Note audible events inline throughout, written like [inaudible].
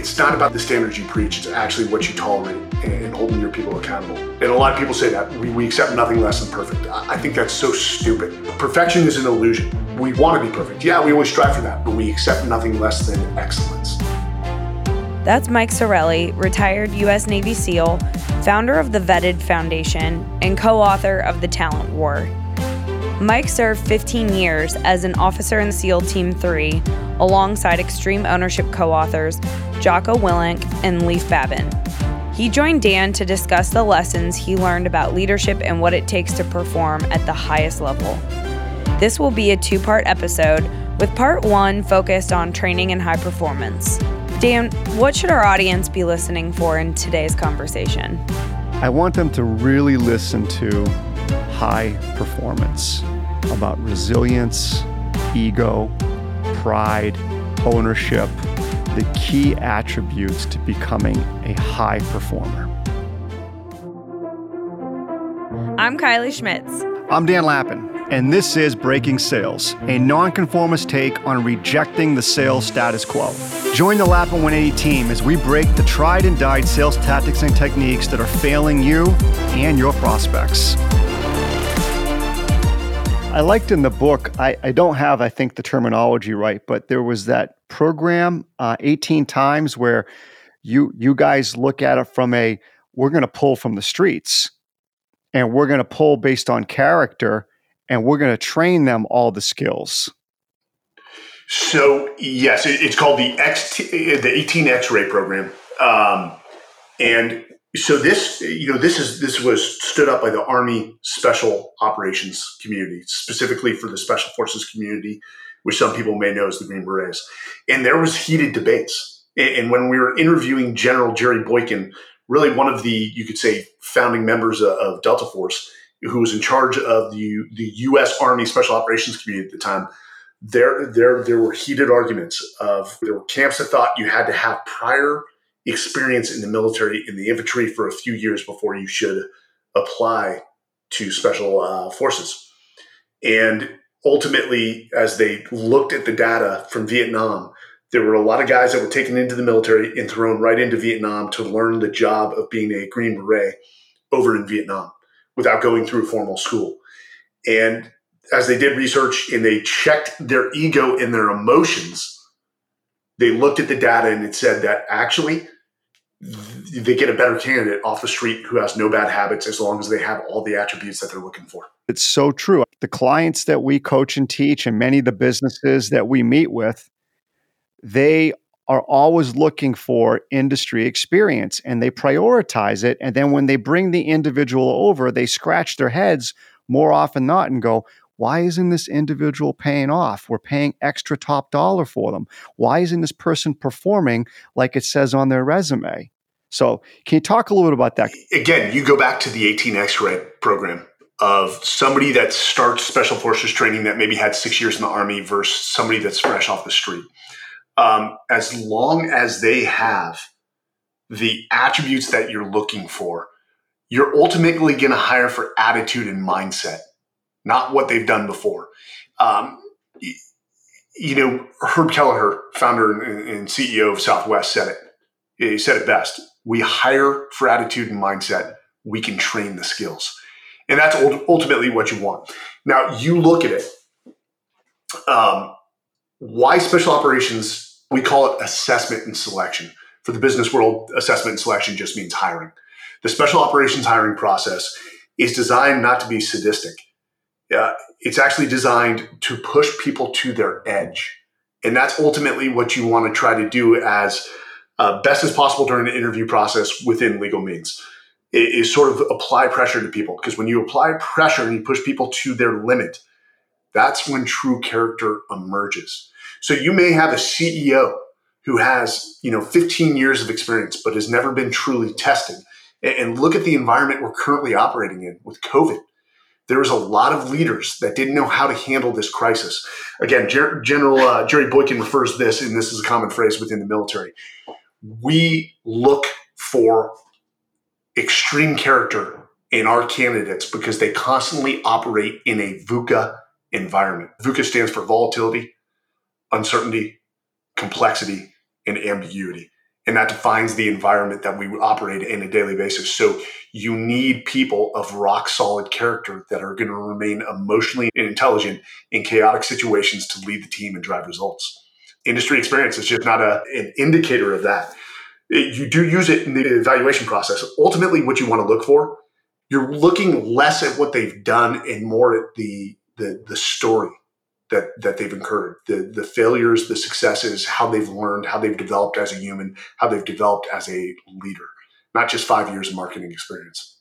it's not about the standards you preach, it's actually what you tolerate and holding your people accountable. And a lot of people say that we, we accept nothing less than perfect. I think that's so stupid. Perfection is an illusion. We want to be perfect. Yeah, we always strive for that, but we accept nothing less than excellence. That's Mike Sarraille, retired U.S. Navy SEAL, founder of the Vetted Foundation, and co author of The Talent War. Mike served 15 years as an officer in SEAL Team 3 alongside Extreme Ownership co authors Jocko Willink and Leif Babin. He joined Dan to discuss the lessons he learned about leadership and what it takes to perform at the highest level. This will be a two part episode, with part one focused on training and high performance. Dan, what should our audience be listening for in today's conversation? I want them to really listen to high performance, about resilience, ego, pride, ownership, the key attributes to becoming a high performer. I'm Kylie Schmitz. I'm Dan Lappin, and this is Breaking Sales, a nonconformist take on rejecting the sales status quo. Join the Lappin 180 team as we break the tried and died sales tactics and techniques that are failing you and your prospects. I liked in the book, I, I don't have, I think, the terminology right, but there was that program, uh, 18 times, where you you guys look at it from a we're going to pull from the streets and we're going to pull based on character and we're going to train them all the skills. So yes, it's called the X the 18 X-ray program, um, and so this you know this is this was stood up by the army special operations community specifically for the special forces community which some people may know as the green berets. And there was heated debates. And when we were interviewing general jerry boykin really one of the you could say founding members of delta force who was in charge of the the us army special operations community at the time there there there were heated arguments of there were camps that thought you had to have prior experience in the military in the infantry for a few years before you should apply to special uh, forces. And ultimately, as they looked at the data from Vietnam, there were a lot of guys that were taken into the military and thrown right into Vietnam to learn the job of being a Green Beret over in Vietnam without going through a formal school. And as they did research and they checked their ego and their emotions, they looked at the data and it said that actually they get a better candidate off the street who has no bad habits as long as they have all the attributes that they're looking for. It's so true. The clients that we coach and teach, and many of the businesses that we meet with, they are always looking for industry experience and they prioritize it. And then when they bring the individual over, they scratch their heads more often not and go, why isn't this individual paying off? We're paying extra top dollar for them. Why isn't this person performing like it says on their resume? So, can you talk a little bit about that? Again, you go back to the 18 X ray program of somebody that starts special forces training that maybe had six years in the army versus somebody that's fresh off the street. Um, as long as they have the attributes that you're looking for, you're ultimately going to hire for attitude and mindset not what they've done before. Um, you know, Herb Kelleher, founder and CEO of Southwest, said it. He said it best. We hire for attitude and mindset. We can train the skills. And that's ultimately what you want. Now, you look at it. Um, why special operations? We call it assessment and selection. For the business world, assessment and selection just means hiring. The special operations hiring process is designed not to be sadistic uh, it's actually designed to push people to their edge. And that's ultimately what you want to try to do as uh, best as possible during the interview process within legal means. Is sort of apply pressure to people because when you apply pressure and you push people to their limit, that's when true character emerges. So you may have a CEO who has you know 15 years of experience but has never been truly tested. And look at the environment we're currently operating in with COVID there was a lot of leaders that didn't know how to handle this crisis. Again, Ger- General uh, Jerry Boykin refers to this, and this is a common phrase within the military. We look for extreme character in our candidates because they constantly operate in a VUCA environment. VUCA stands for volatility, uncertainty, complexity, and ambiguity. And that defines the environment that we operate in a daily basis. So you need people of rock solid character that are going to remain emotionally intelligent in chaotic situations to lead the team and drive results. Industry experience is just not a, an indicator of that. You do use it in the evaluation process. Ultimately, what you want to look for, you're looking less at what they've done and more at the the, the story that that they've incurred, the the failures, the successes, how they've learned, how they've developed as a human, how they've developed as a leader, not just five years of marketing experience.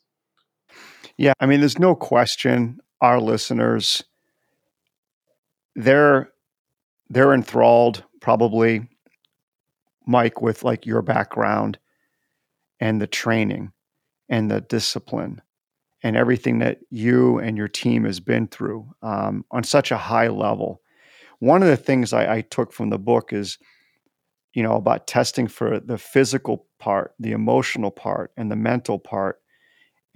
Yeah, I mean, there's no question our listeners they're they're enthralled probably Mike with like your background and the training and the discipline and everything that you and your team has been through um, on such a high level. One of the things I, I took from the book is, you know, about testing for the physical part, the emotional part, and the mental part.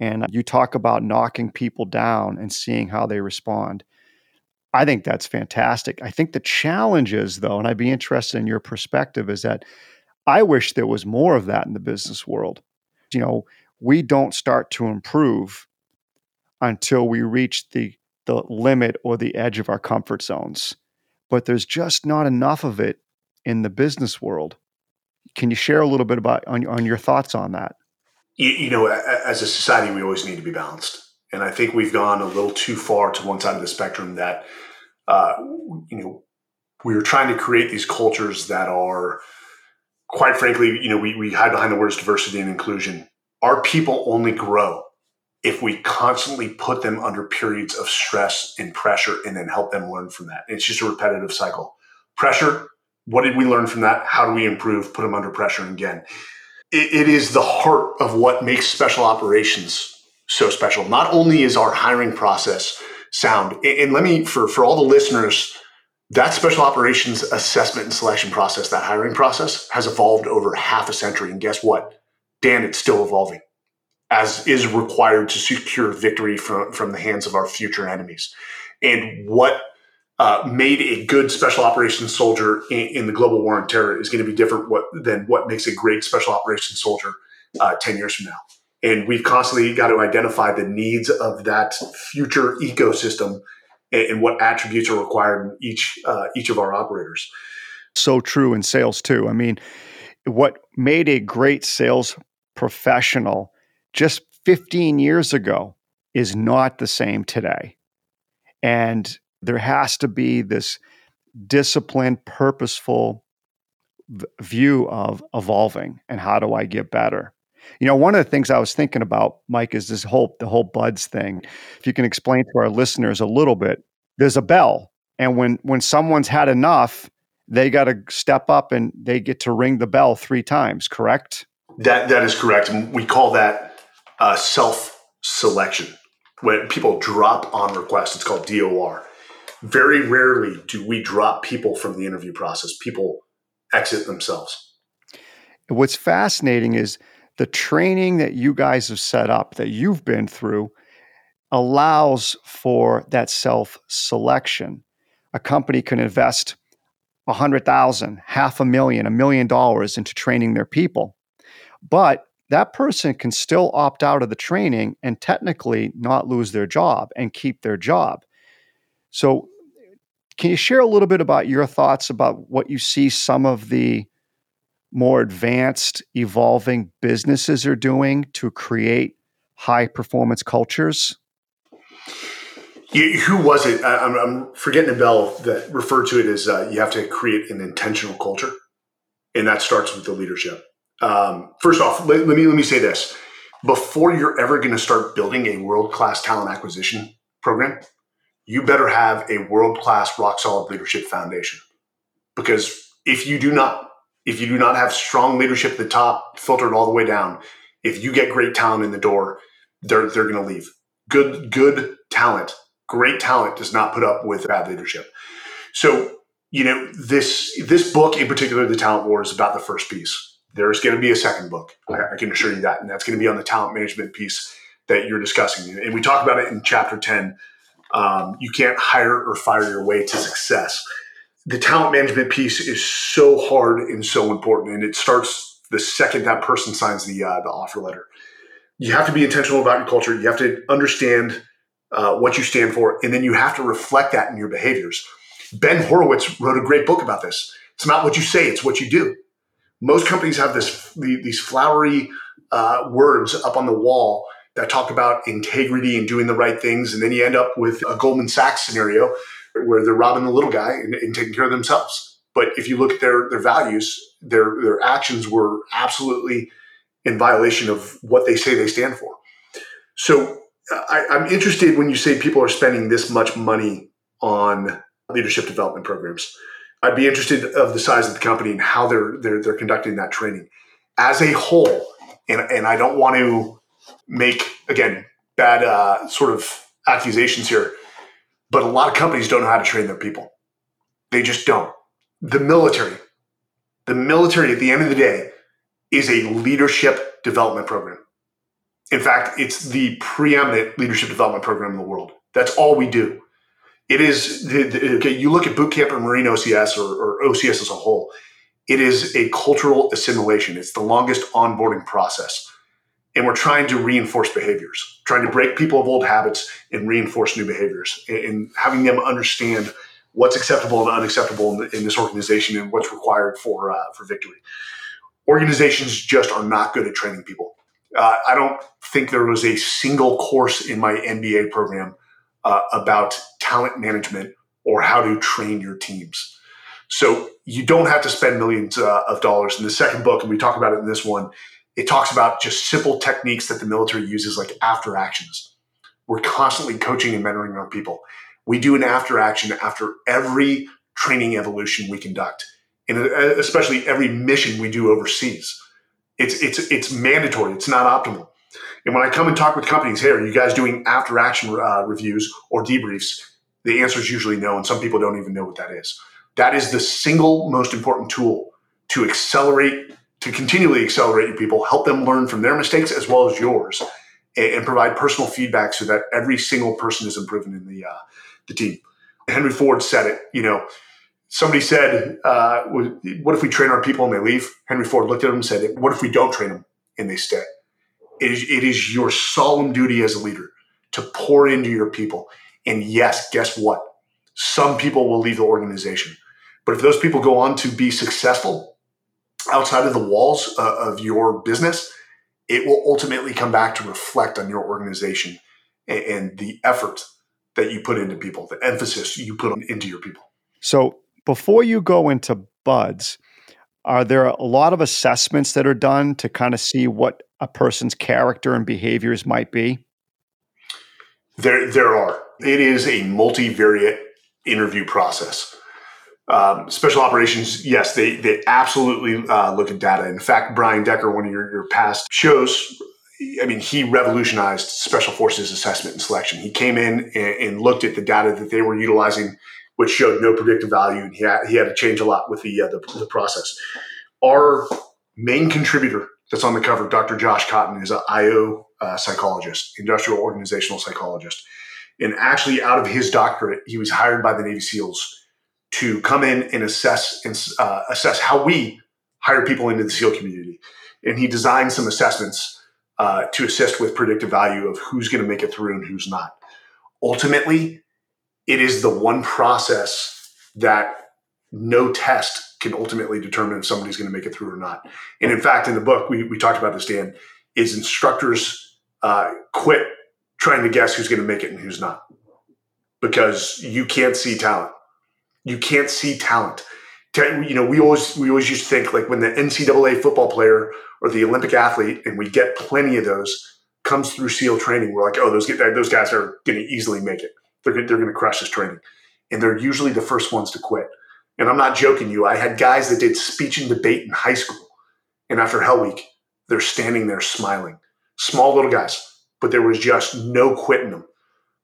And you talk about knocking people down and seeing how they respond. I think that's fantastic. I think the challenge is, though, and I'd be interested in your perspective, is that I wish there was more of that in the business world. You know, we don't start to improve until we reach the the limit or the edge of our comfort zones. But there's just not enough of it in the business world. Can you share a little bit about on, on your thoughts on that? You, you know, as a society, we always need to be balanced, and I think we've gone a little too far to one side of the spectrum. That uh, you know, we are trying to create these cultures that are, quite frankly, you know, we, we hide behind the words diversity and inclusion. Our people only grow if we constantly put them under periods of stress and pressure and then help them learn from that. It's just a repetitive cycle. Pressure, what did we learn from that? How do we improve? Put them under pressure again. it, it is the heart of what makes special operations so special. Not only is our hiring process sound, and let me, for, for all the listeners, that special operations assessment and selection process, that hiring process, has evolved over half a century. And guess what? Dan, it's still evolving as is required to secure victory from, from the hands of our future enemies. And what uh, made a good special operations soldier in, in, the global war on terror is going to be different what, than what makes a great special operations soldier uh, 10 years from now. And we've constantly got to identify the needs of that future ecosystem and, and what attributes are required in each, uh, each of our operators. So true in sales, too. I mean, what made a great sales professional just 15 years ago is not the same today. And there has to be this disciplined, purposeful view of evolving and how do I get better. You know, one of the things I was thinking about, Mike, is this whole the whole BUD/S thing. If you can explain to our listeners a little bit, there's a bell, and when when someone's had enough, they got to step up and they get to ring the bell three times. Correct? That that is correct. We call that uh, self selection. When people drop on request, it's called DOR. Very rarely do we drop people from the interview process. People exit themselves. What's fascinating is the training that you guys have set up, that you've been through, allows for that self selection. A company can invest a hundred thousand, half a million, a million dollars into training their people. But that person can still opt out of the training and technically not lose their job and keep their job. So, can you share a little bit about your thoughts about what you see some of the more advanced, evolving businesses are doing to create high performance cultures? who was it? I, am forgetting the bell that referred to it as uh, you have to create an intentional culture, and that starts with the leadership. Um, first off, let, let, me let me say this: before you're ever going to start building a world class talent acquisition program, you better have a world class, rock solid leadership foundation. Because if you do not, if you do not have strong leadership at the top, filtered all the way down, if you get great talent in the door, they're they're going to leave. Good good talent, great talent does not put up with bad leadership. So you know this this book in particular, the talent war, is about the first piece there's going to be a second book. I, I can assure you that. And that's going to be on the talent management piece that you're discussing. And we talk about it in chapter 10. Um, you can't hire or fire your way to success. The talent management piece is so hard and so important. And it starts the second that person signs the uh, the offer letter. You have to be intentional about your culture. You have to understand uh, what you stand for, and then you have to reflect that in your behaviors. Ben Horowitz wrote a great book about this. It's not what you say; it's what you do. Most companies have this these flowery uh, words up on the wall that talk about integrity and doing the right things, and then you end up with a Goldman Sachs scenario where they're robbing the little guy and, and taking care of themselves. But if you look at their their values, their their actions were absolutely in violation of what they say they stand for. So I, I'm interested when you say people are spending this much money on leadership development programs. I'd be interested of the size of the company and how they're they're, they're conducting that training as a whole. And, and I don't want to make again bad uh, sort of accusations here, but a lot of companies don't know how to train their people. They just don't. The military, the military at the end of the day is a leadership development program. In fact, it's the preeminent leadership development program in the world. That's all we do. It is, okay, you look at boot camp or Marine OCS or, or OCS as a whole, it is a cultural assimilation. It's the longest onboarding process. And we're trying to reinforce behaviors, trying to break people of old habits and reinforce new behaviors, and having them understand what's acceptable and unacceptable in, in this organization and what's required for uh, for victory. Organizations just are not good at training people. Uh, I don't think there was a single course in my MBA program uh, about talent management or how to train your teams. So you don't have to spend millions uh, of dollars. In the second book, and we talk about it in this one, it talks about just simple techniques that the military uses, like after actions. We're constantly coaching and mentoring our people. We do an after action after every training evolution we conduct, and uh, especially every mission we do overseas. It's it's it's mandatory. It's not optimal. And when I come and talk with companies, hey, are you guys doing after action uh, reviews or debriefs? The answer is usually no, and some people don't even know what that is. That is the single most important tool to accelerate, to continually accelerate your people, help them learn from their mistakes as well as yours, and, and provide personal feedback so that every single person is improving in the uh, the team. Henry Ford said it. You know, somebody said, uh, "What if we train our people and they leave?" Henry Ford looked at them and said, "What if we don't train them and they stay?" It is, it is your solemn duty as a leader to pour into your people. And yes, guess what? Some people will leave the organization. But if those people go on to be successful outside of the walls uh, of your business, it will ultimately come back to reflect on your organization and, and the effort that you put into people, the emphasis you put into your people. So before you go into BUD/S, are there a lot of assessments that are done to kind of see what a person's character and behaviors might be? There, there are. It is a multivariate interview process. Um, special operations, yes, they they absolutely uh, look at data. In fact, Brian Decker, one of your, your past shows, I mean, he revolutionized special forces assessment and selection. He came in and, and, looked at the data that they were utilizing, which showed no predictive value, and he had, he had to change a lot with the, uh, the, the process. Our main contributor that's on the cover, Dr. Josh Cotton, is an IO uh, psychologist, industrial organizational psychologist, and actually, out of his doctorate, he was hired by the Navy SEALs to come in and assess and uh, assess how we hire people into the SEAL community. And he designed some assessments uh, to assist with predictive value of who's going to make it through and who's not. Ultimately, it is the one process that no test can ultimately determine if somebody's going to make it through or not. And in fact, in the book, we, we talked about this, Dan, is instructors uh, quit trying to guess who's going to make it and who's not because you can't see talent you can't see talent. You know, we always we always used to think like when the NCAA football player or the Olympic athlete, and we get plenty of those, comes through SEAL training. We're like, oh, those get those guys are going to easily make it. They're they're going to crush this training, and they're usually the first ones to quit. And I'm not joking you. I had guys that did speech and debate in high school, and after Hell Week, they're standing there smiling. Small little guys, but there was just no quitting them.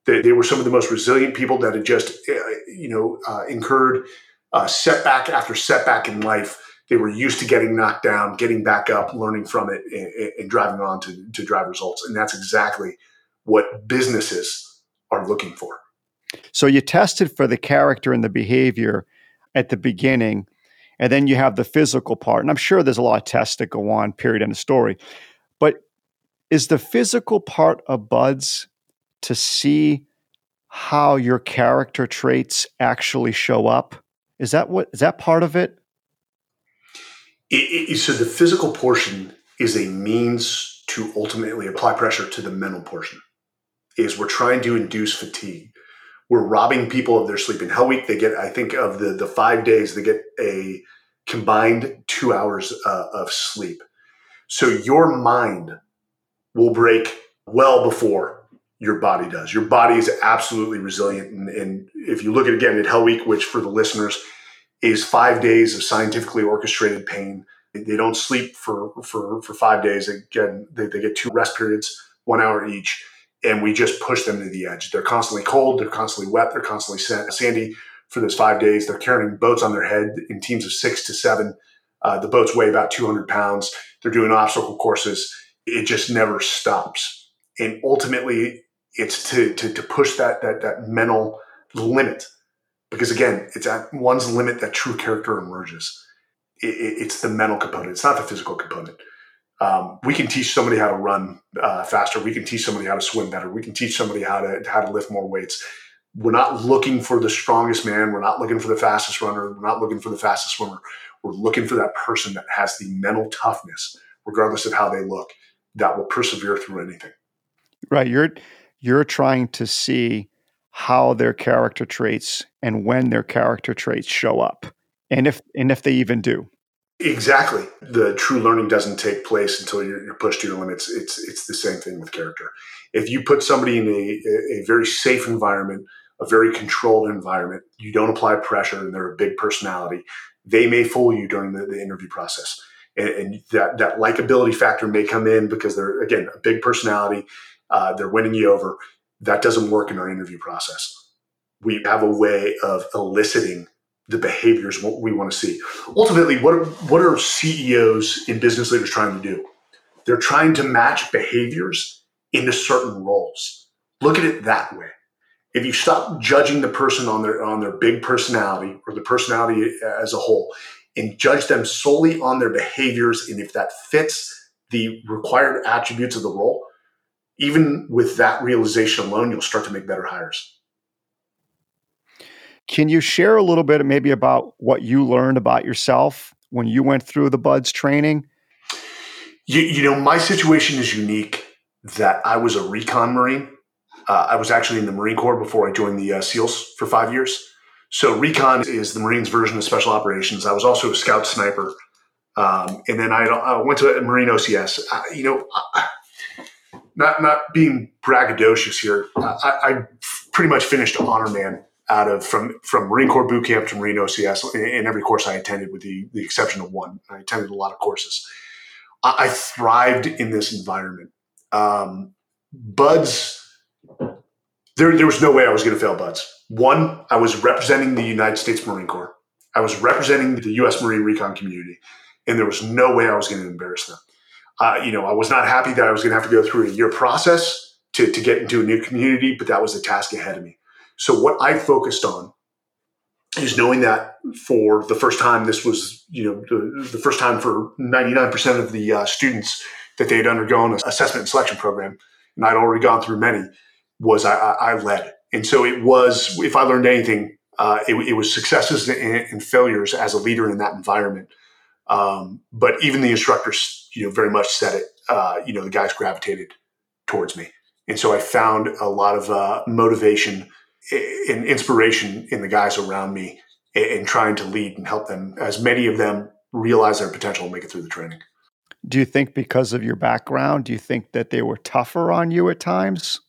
They, they were some of the most resilient people that had just, uh, you know, uh, incurred uh, setback after setback in life. They were used to getting knocked down, getting back up, learning from it, and, and driving on to, to drive results. And that's exactly what businesses are looking for. So you tested for the character and the behavior at the beginning. And then you have the physical part. And I'm sure there's a lot of tests that go on, period, end of story. But is the physical part of BUD/S to see how your character traits actually show up? Is that what is that part of it? it, it so the physical portion is a means to ultimately apply pressure to the mental portion. Is we're trying to induce fatigue. We're robbing people of their sleep. In Hell Week, they get, I think, of the the five days, they get a combined two hours uh, of sleep. So your mind will break well before your body does. Your body is absolutely resilient. And, and if you look at again at Hell Week, which for the listeners is five days of scientifically orchestrated pain. They don't sleep for for for five days. Again, they, they get two rest periods, one hour each, and we just push them to the edge. They're constantly cold. They're constantly wet. They're constantly sandy for those five days. They're carrying boats on their head in teams of six to seven. Uh, the boats weigh about 200 pounds. They're doing obstacle courses. It just never stops. And ultimately, it's to, to, to push that, that, that mental limit. Because again, it's at one's limit that true character emerges. It, it, it's the mental component. It's not the physical component. Um, we can teach somebody how to run uh, faster. We can teach somebody how to swim better. We can teach somebody how to how to lift more weights we're not looking for the strongest man. We're not looking for the fastest runner. We're not looking for the fastest swimmer. We're looking for that person that has the mental toughness, regardless of how they look, that will persevere through anything. Right. You're you're trying to see how their character traits and when their character traits show up. And if and if they even do. Exactly. The true learning doesn't take place until you're, you're, pushed to your limits. It's it's the same thing with character. If you put somebody in a, a very safe environment a very controlled environment. You don't apply pressure, and they're a big personality. They may fool you during the, the interview process, and, and, that that likability factor may come in because they're again a big personality. Uh, they're winning you over. That doesn't work in our interview process. We have a way of eliciting the behaviors what we want to see. Ultimately, what are, what are CEOs and business leaders trying to do? They're trying to match behaviors into certain roles. Look at it that way if you stop judging the person on their on their big personality or the personality as a whole and judge them solely on their behaviors and if that fits the required attributes of the role even with that realization alone you'll start to make better hires can you share a little bit maybe about what you learned about yourself when you went through the BUD/S training you, you know my situation is unique that i was a recon marine uh, I was actually in the Marine Corps before I joined the uh, SEALs for five years. So recon is the Marines' version of special operations. I was also a scout sniper, um, and then I, I, went to Marine OCS. I, you know, I, not not being braggadocious here, I, pretty much finished honor man out of from from Marine Corps boot camp to Marine OCS in, every course I attended, with the the exception of one. I attended a lot of courses. I, thrived in this environment. Um, BUD/S there, there was no way I was going to fail BUD/S. One, I was representing the United States Marine Corps. I was representing the U.S. Marine Recon community, and there was no way I was going to embarrass them. Uh, you know, I was not happy that I was going to have to go through a year process to, to get into a new community, but that was the task ahead of me. So what I focused on is knowing that for the first time, this was, you know, the, the first time for 99% of the uh, students that they had undergone an assessment and selection program, and I'd already gone through many was I, I led. And so it was, if I learned anything, uh, it, it, was successes and, and, failures as a leader in that environment. Um, but even the instructors, you know, very much said it. Uh, you know, the guys gravitated towards me, and so I found a lot of uh, motivation and inspiration in the guys around me, in trying to lead and help them, as many of them realize their potential and make it through the training. Do you think because of your background, do you think that they were tougher on you at times?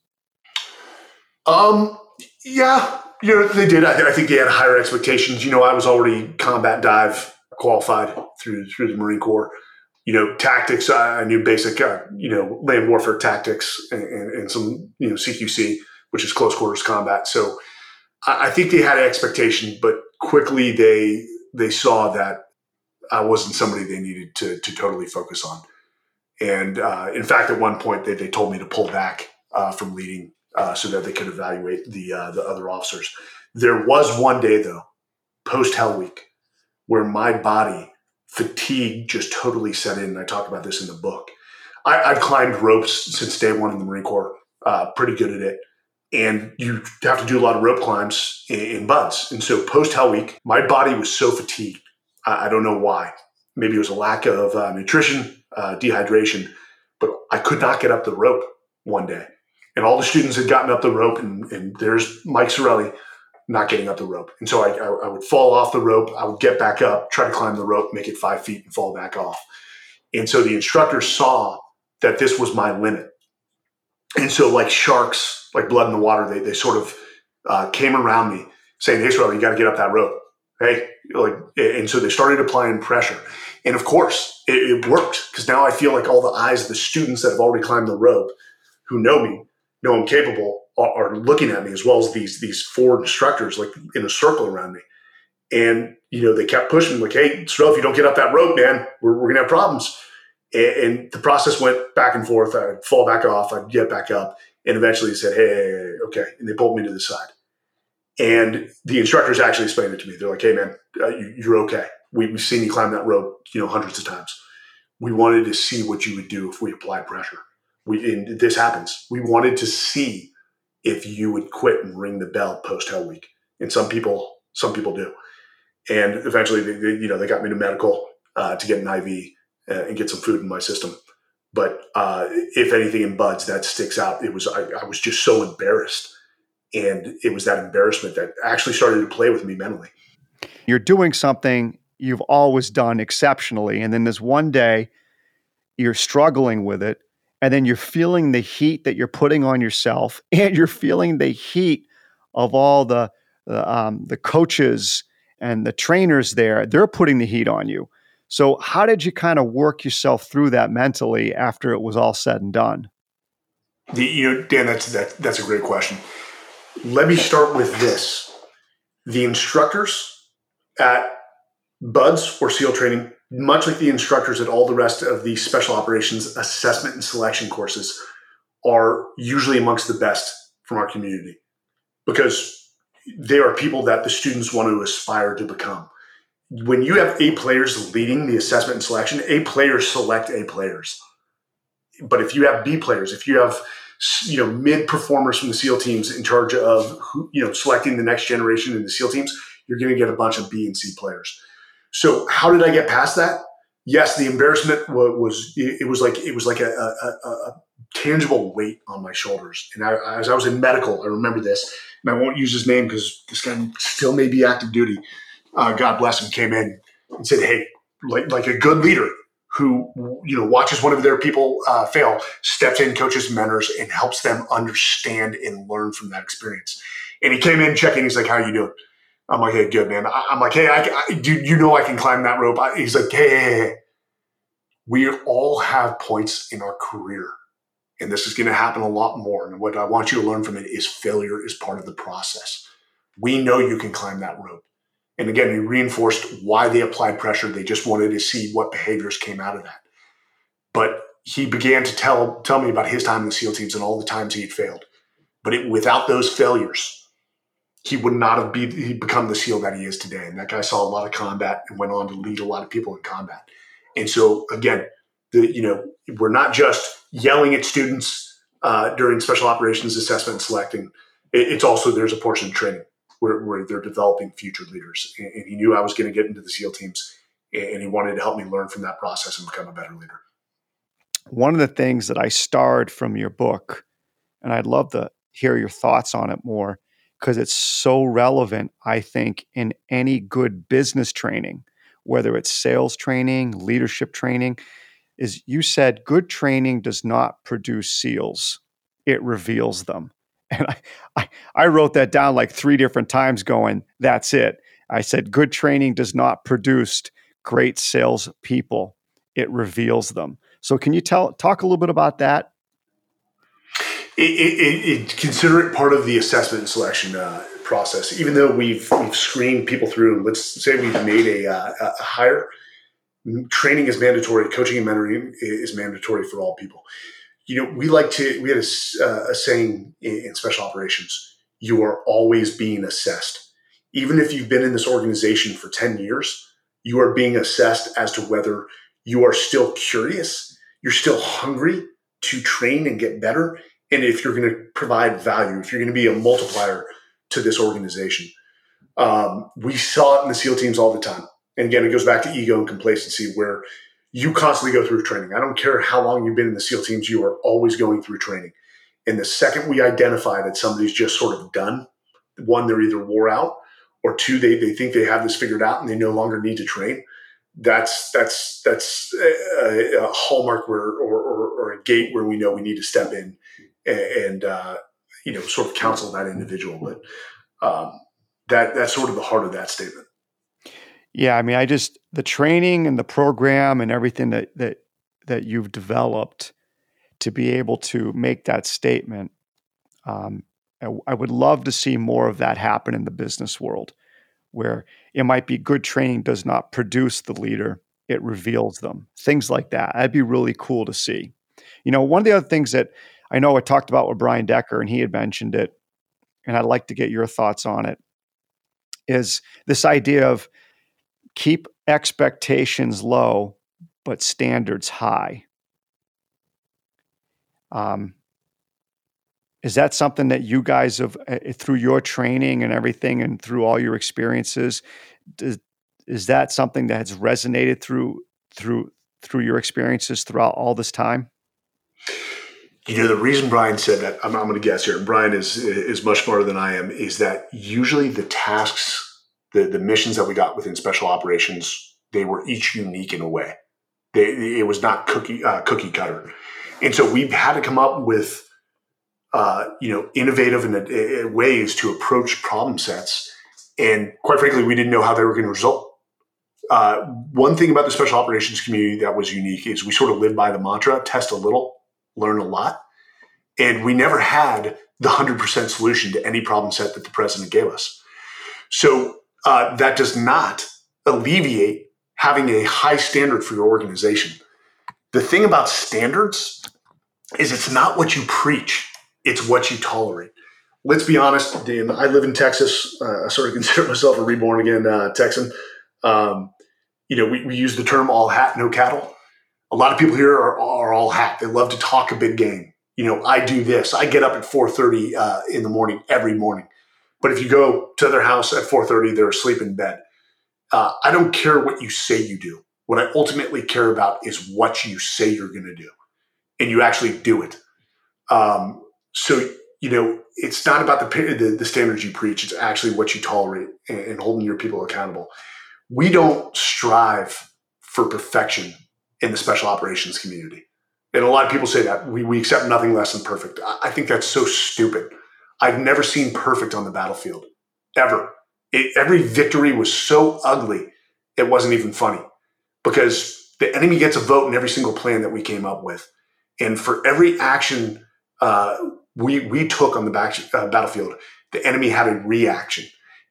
Um, yeah, you know, they did. I, I, think they had higher expectations. You know, I was already combat dive qualified through through the Marine Corps. You know, tactics. I knew basic, uh, you know, land warfare tactics and, and, and, some, you know, CQC, which is close quarters combat. So I, I think they had an expectation, but quickly they they saw that I wasn't somebody they needed to to totally focus on. And uh, in fact, at one point, they, they told me to pull back uh, from leading uh, so that they could evaluate the uh, the other officers. There was one day though, post Hell Week, where my body fatigue just totally set in. And I talk about this in the book. I, have climbed ropes since day one in the Marine Corps, uh, pretty good at it. And you have to do a lot of rope climbs in, BUD/S. And so post Hell Week, my body was so fatigued. I, don't know why. Maybe it was a lack of uh, nutrition, uh, dehydration, but I could not get up the rope one day. And all the students had gotten up the rope, and, and there's Mike Sarraille not getting up the rope. And so I, I, I, would fall off the rope. I would get back up, try to climb the rope, make it five feet, and fall back off. And so the instructor saw that this was my limit. And so, like sharks, like blood in the water, they, they sort of uh, came around me saying, Hey, Israel, you got to get up that rope. Hey, like, and so they started applying pressure. And of course, it, it worked because now I feel like all the eyes of the students that have already climbed the rope who know me, know I'm capable, are, are looking at me as well as these these four instructors like in a circle around me. And, you know, they kept pushing like, Hey, Israel, if you don't get up that rope, man, we're, we're to have problems. And, the process went back and forth. I'd fall back off, I'd get back up, and eventually he said, hey, okay. And they pulled me to the side. And the instructors actually explained it to me. They're like, hey, man, uh, you, are okay. We, have seen you climb that rope, you know, hundreds of times. We wanted to see what you would do if we applied pressure. We, and this happens. We wanted to see if you would quit and ring the bell post Hell Week. And some people, some people do. And eventually, they, they, you know, they got me to medical uh, to get an IV and get some food in my system. But uh, if anything in BUD/S that sticks out, it was I, I, was just so embarrassed, and it was that embarrassment that actually started to play with me mentally. You're doing something you've always done exceptionally, and then this one day you're struggling with it, and then you're feeling the heat that you're putting on yourself, [laughs] and you're feeling the heat of all the um, the coaches and the trainers there. They're putting the heat on you so, how did you kind of work yourself through that mentally after it was all said and done? The, you know, Dan, that's that, that's a great question. Let me start with this: the instructors at BUD/S or SEAL training, much like the instructors at all the rest of the special operations assessment and selection courses, are usually amongst the best from our community because they are people that the students want to aspire to become when you have A players leading the assessment and selection, A players select A players. But if you have B players, if you have you know mid performers from the SEAL teams in charge of who, you know selecting the next generation in the SEAL teams, you're going to get a bunch of B and C players. So how did I get past that? Yes, the embarrassment was, it was like it was like a, a, a tangible weight on my shoulders. And I, as I was in medical, I remember this, and I won't use his name because this guy still may be active duty uh, God bless him, came in and said, "Hey, like like a good leader who you know watches one of their people uh, fail, steps in, coaches, mentors, and helps them understand and learn from that experience." And he came in checking. He's like, "How you doing?" I'm like, "Hey, good man." I, am like, "Hey, I, I, do you know I can climb that rope?" I, he's like, hey, hey, we all have points in our career." And this is going to happen a lot more. And what I want you to learn from it is failure is part of the process. We know you can climb that rope and again, he reinforced why they applied pressure. They just wanted to see what behaviors came out of that. But he began to tell tell me about his time in the SEAL teams and all the times he had failed. But it, without those failures, he would not have be, he become the SEAL that he is today. And that guy saw a lot of combat and went on to lead a lot of people in combat. And so again, the you know we're not just yelling at students uh, during special operations assessment and selecting. It, it's also there's a portion of training where, where they're developing future leaders. And, and he knew I was going to get into the SEAL teams, and he wanted to help me learn from that process and become a better leader. One of the things that I starred from your book, and I'd love to hear your thoughts on it more because it's so relevant, I think, in any good business training, whether it's sales training, leadership training, is you said good training does not produce SEALs, it reveals them. And I, I, I wrote that down like three different times, going, that's it. I said, good training does not produce great sales people, it reveals them. So, can you tell talk a little bit about that? It, it, it, consider it part of the assessment and selection uh, process. Even though we've we've screened people through, let's say we've made a, uh, a hire. Training is mandatory. Coaching and mentoring is mandatory for all people you know, we like to, we had a, uh, a saying in, in, special operations you are always being assessed. Even if you've been in this organization for 10 years, you are being assessed as to whether you are still curious, you're still hungry to train and get better, and if you're going to provide value, if you're going to be a multiplier to this organization. Um, we saw it in the SEAL teams all the time. And again, it goes back to ego and complacency where you constantly go through training. I don't care how long you've been in the SEAL teams, you are always going through training. And the second we identify that somebody's just sort of done, one, they're either wore out, or two, they, they think they have this figured out and they no longer need to train. That's that's that's a, a hallmark where or, or, or, a gate where we know we need to step in and, and uh, you know sort of counsel that individual. But um, that that's sort of the heart of that statement. Yeah, I mean, I just the training and the program and everything that that that you've developed to be able to make that statement. Um, I, I would love to see more of that happen in the business world, where it might be good training does not produce the leader; it reveals them. Things like that. That'd be really cool to see. You know, one of the other things that I know I talked about with Brian Decker, and he had mentioned it, and I'd like to get your thoughts on it. Is this idea of keep expectations low, but standards high. Um, is that something that you guys have, uh, through your training and everything, and through all your experiences, does, is that something that has resonated through through through your experiences throughout all this time? You know, the reason Brian said that, I'm, I'm going to guess here, Brian is is much smarter than I am, is that usually the tasks the the missions that we got within special operations they were each unique in a way. They, it was not cookie uh, cookie cutter, and so we had to come up with uh, you know innovative and uh, ways to approach problem sets. And quite frankly, we didn't know how they were going to result. Uh, one thing about the special operations community that was unique is we sort of lived by the mantra: test a little, learn a lot, and we never had the hundred percent solution to any problem set that the president gave us. So uh, that does not alleviate having a high standard for your organization. The thing about standards is it's not what you preach, it's what you tolerate. Let's be honest, Dan, I live in Texas. Uh, I sort of [laughs] consider myself a reborn again uh, Texan. Um, you know, we, we use the term all hat, no cattle. A lot of people here are, are all hat. They love to talk a big game. You know, I do this. I get up at 4.30 uh, in the morning every morning. But if you go to their house at 4:30, they're asleep in bed. Uh, I don't care what you say you do. What I ultimately care about is what you say you're going to do, and you actually do it. Um, so you know, it's not about the, the, the standards you preach; it's actually what you tolerate and, and holding your people accountable. We don't strive for perfection in the special operations community, and a lot of people say that we we accept nothing less than perfect. I, I think that's so stupid. I've never seen perfect on the battlefield, ever. It, every victory was so ugly, it wasn't even funny because the enemy gets a vote in every single plan that we came up with. And for every action uh, we, we took on the back, uh, battlefield, the enemy had a reaction.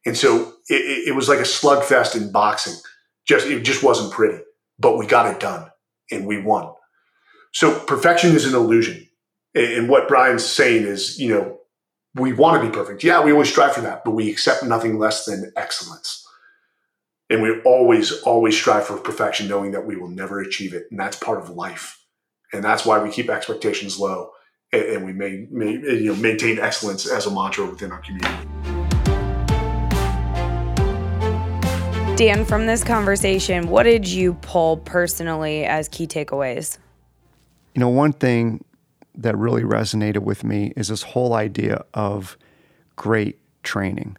And so it, it was like a slugfest in boxing. Just It just wasn't pretty, but we got it done and we won. So perfection is an illusion. And what Brian's saying is, you know, we want to be perfect. Yeah, we always strive for that, but we accept nothing less than excellence. And we always, always strive for perfection, knowing that we will never achieve it. And that's part of life. And that's why we keep expectations low and, and we may, may, you know, maintain excellence as a mantra within our community. Dan, from this conversation, what did you pull personally as key takeaways? You know, one thing that really resonated with me is this whole idea of great training.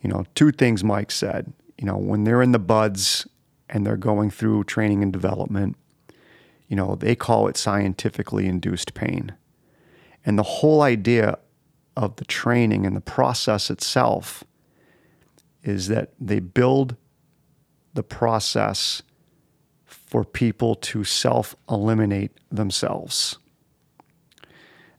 You know, two things Mike said. You know, when they're in the BUD/S and they're going through training and development, you know, they call it scientifically induced pain. And the whole idea of the training and the process itself is that they build the process for people to self eliminate themselves.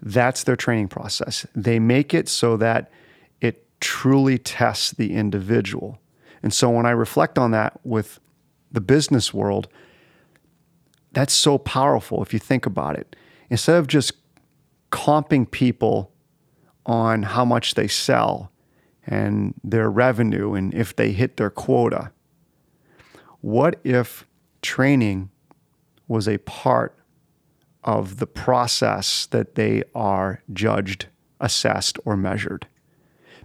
That's their training process. They make it so that it truly tests the individual. And so when I reflect on that with the business world, that's so powerful if you think about it. Instead of just comping people on how much they sell and their revenue and if they hit their quota, what if training was a part of the process that they are judged, assessed, or measured?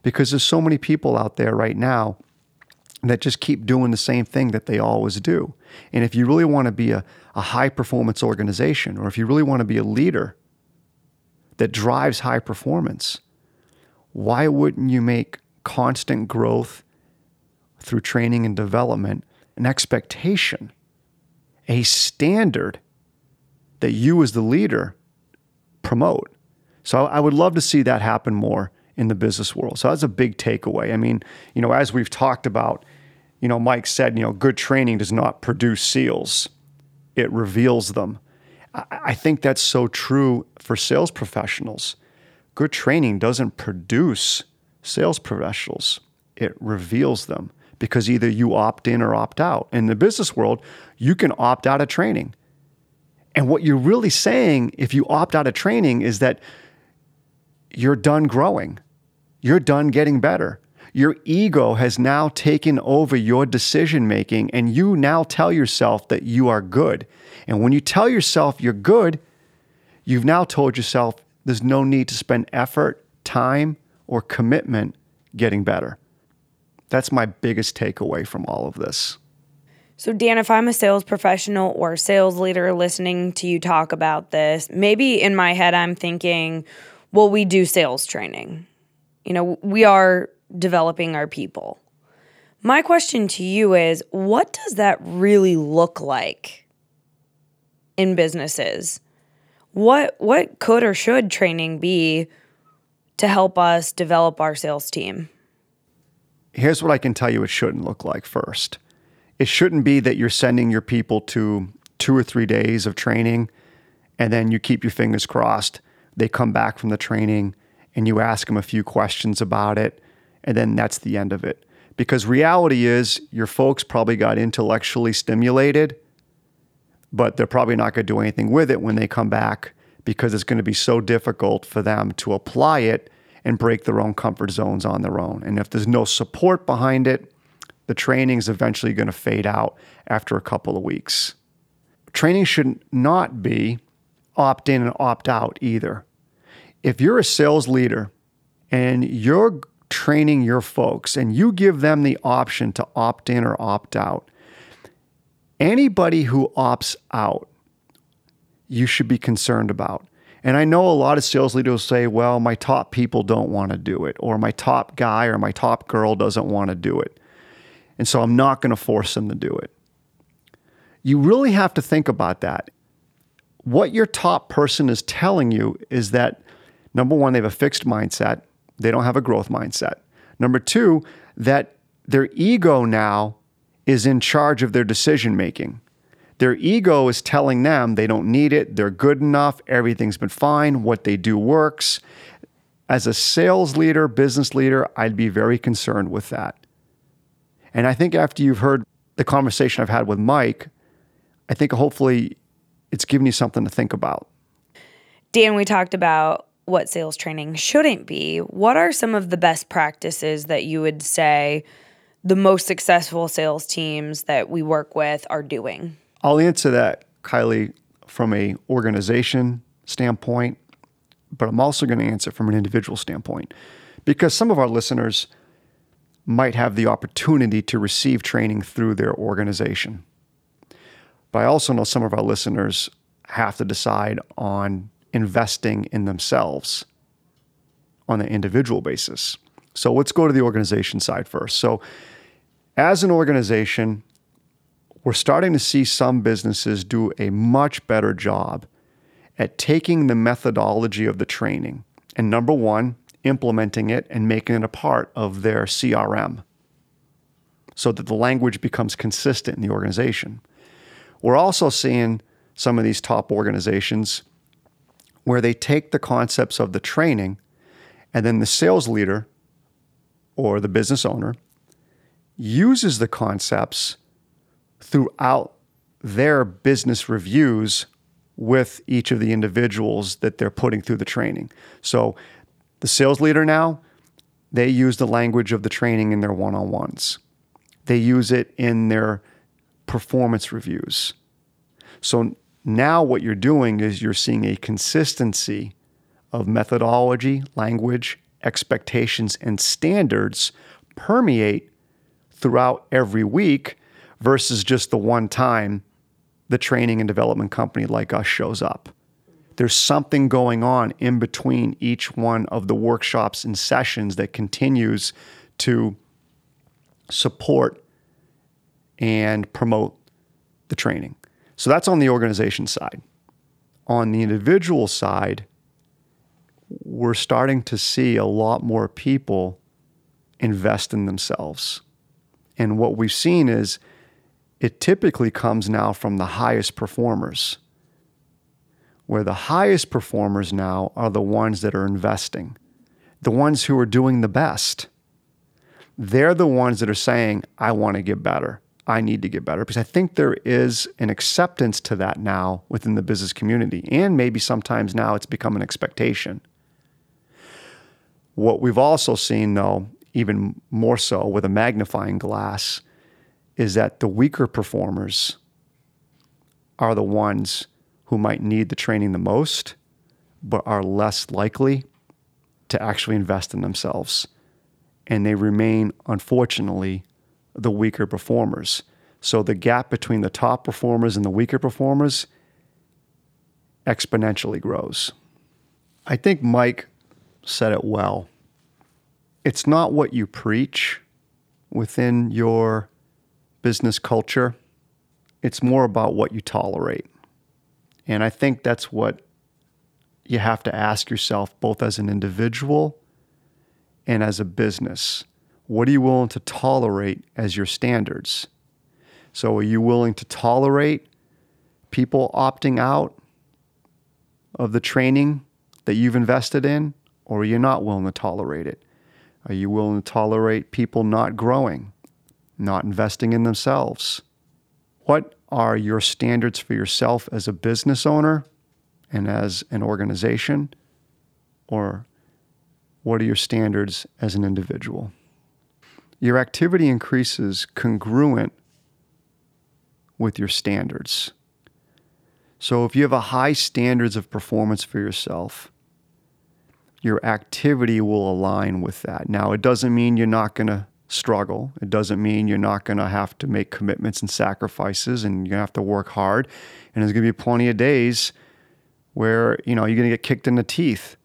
Because there's so many people out there right now that just keep doing the same thing that they always do. And if you really want to be a, a high performance organization, or if you really want to be a leader that drives high performance, why wouldn't you make constant growth through training and development an expectation, a standard that you as the leader promote? So I would love to see that happen more in the business world. So that's a big takeaway. I mean, you know, as we've talked about, you know, Mike said, you know, good training does not produce SEALs, it reveals them. I think that's so true for sales professionals. Good training doesn't produce sales professionals, it reveals them because either you opt in or opt out. In the business world, you can opt out of training. And what you're really saying if you opt out of training is that you're done growing. You're done getting better. Your ego has now taken over your decision making, and you now tell yourself that you are good. And when you tell yourself you're good, you've now told yourself there's no need to spend effort, time, or commitment getting better. That's my biggest takeaway from all of this. So, Dan, if I'm a sales professional or sales leader listening to you talk about this, maybe in my head I'm thinking, well, we do sales training. You know, we are developing our people. My question to you is what does that really look like in businesses? What what could or should training be to help us develop our sales team? Here's what I can tell you it shouldn't look like first. It shouldn't be that you're sending your people to 2 or 3 days of training and then you keep your fingers crossed. They come back from the training and you ask them a few questions about it, and then that's the end of it. Because reality is, your folks probably got intellectually stimulated, but they're probably not going to do anything with it when they come back because it's going to be so difficult for them to apply it and break their own comfort zones on their own. And if there's no support behind it, the training is eventually going to fade out after a couple of weeks. Training should not be opt in and opt out either if you're a sales leader and you're training your folks and you give them the option to opt in or opt out, anybody who opts out, you should be concerned about. And I know a lot of sales leaders say, well, my top people don't want to do it, or my top guy or my top girl doesn't want to do it. And so I'm not going to force them to do it. You really have to think about that. What your top person is telling you is that Number one, they have a fixed mindset, they don't have a growth mindset. Number two, that their ego now is in charge of their decision making. Their ego is telling them they don't need it, they're good enough, everything's been fine, what they do works. As a sales leader, business leader, I'd be very concerned with that. And I think after you've heard the conversation I've had with Mike, I think hopefully it's given you something to think about. Dan, we talked about what sales training shouldn't be, what are some of the best practices that you would say the most successful sales teams that we work with are doing? I'll answer that, Kylie, from a organization standpoint, but I'm also going to answer from an individual standpoint because some of our listeners might have the opportunity to receive training through their organization. But I also know some of our listeners have to decide on investing in themselves on an individual basis. So let's go to the organization side first. So, as an organization, we're starting to see some businesses do a much better job at taking the methodology of the training and number one, implementing it and making it a part of their CRM so that the language becomes consistent in the organization. We're also seeing some of these top organizations where they take the concepts of the training and then the sales leader or the business owner uses the concepts throughout their business reviews with each of the individuals that they're putting through the training. So the sales leader now, they use the language of the training in their one on ones. They use it in their performance reviews. So now what you're doing is you're seeing a consistency of methodology, language, expectations, and standards permeate throughout every week versus just the one time the training and development company like us shows up. There's something going on in between each one of the workshops and sessions that continues to support and promote the training. So that's on the organization side. On the individual side, we're starting to see a lot more people invest in themselves. And what we've seen is it typically comes now from the highest performers, where the highest performers now are the ones that are investing, the ones who are doing the best. They're the ones that are saying, I want to get better. I need to get better because I think there is an acceptance to that now within the business community. And maybe sometimes now it's become an expectation. What we've also seen, though, even more so with a magnifying glass, is that the weaker performers are the ones who might need the training the most, but are less likely to actually invest in themselves. And they remain, unfortunately, the weaker performers. So the gap between the top performers and the weaker performers exponentially grows. I think Mike said it well. It's not what you preach within your business culture, it's more about what you tolerate. And I think that's what you have to ask yourself, both as an individual and as a business. What are you willing to tolerate as your standards? So, are you willing to tolerate people opting out of the training that you've invested in, or are you not willing to tolerate it? Are you willing to tolerate people not growing, not investing in themselves? What are your standards for yourself as a business owner and as an organization? Or what are your standards as an individual? your activity increases congruent with your standards. So if you have a high standards of performance for yourself, your activity will align with that. Now, it doesn't mean you're not going to struggle. It doesn't mean you're not going to have to make commitments and sacrifices and you're going to have to work hard. And there's going to be plenty of days where, you know, you're going to get kicked in the teeth.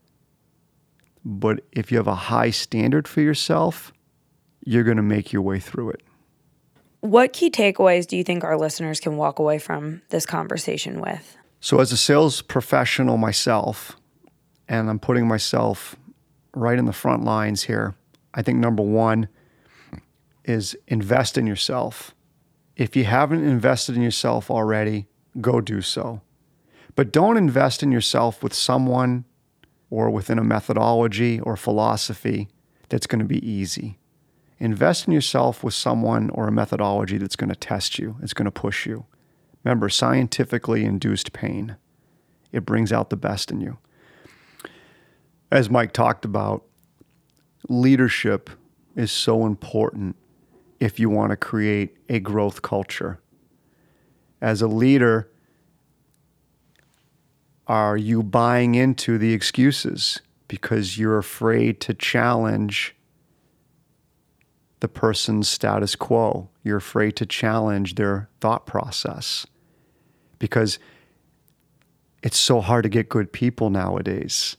But if you have a high standard for yourself, you're going to make your way through it. What key takeaways do you think our listeners can walk away from this conversation with? So, as a sales professional myself, and I'm putting myself right in the front lines here, I think number one is invest in yourself. If you haven't invested in yourself already, go do so. But don't invest in yourself with someone or within a methodology or philosophy that's going to be easy. Invest in yourself with someone or a methodology that's going to test you, it's going to push you. Remember, scientifically induced pain, it brings out the best in you. As Mike talked about, leadership is so important if you want to create a growth culture. As a leader, are you buying into the excuses because you're afraid to challenge the person's status quo. You're afraid to challenge their thought process because it's so hard to get good people nowadays.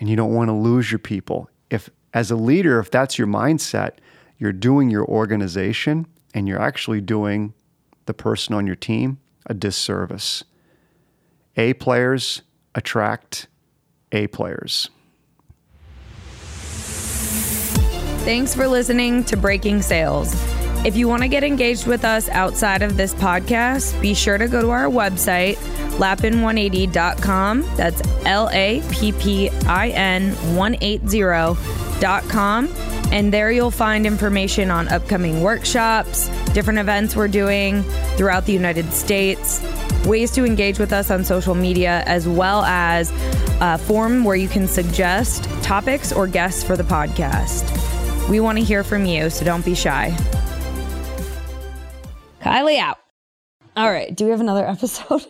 And you don't want to lose your people. If, as a leader, if that's your mindset, you're doing your organization and you're actually doing the person on your team a disservice. A players attract A players. Thanks for listening to Breaking Sales. If you want to get engaged with us outside of this podcast, be sure to go to our website, lappin180.com. That's L A P P I N 180.com. And there you'll find information on upcoming workshops, different events we're doing throughout the United States, ways to engage with us on social media, as well as a form where you can suggest topics or guests for the podcast. We want to hear from you, so don't be shy. Kylie out. All right. Do we have another [laughs] episode?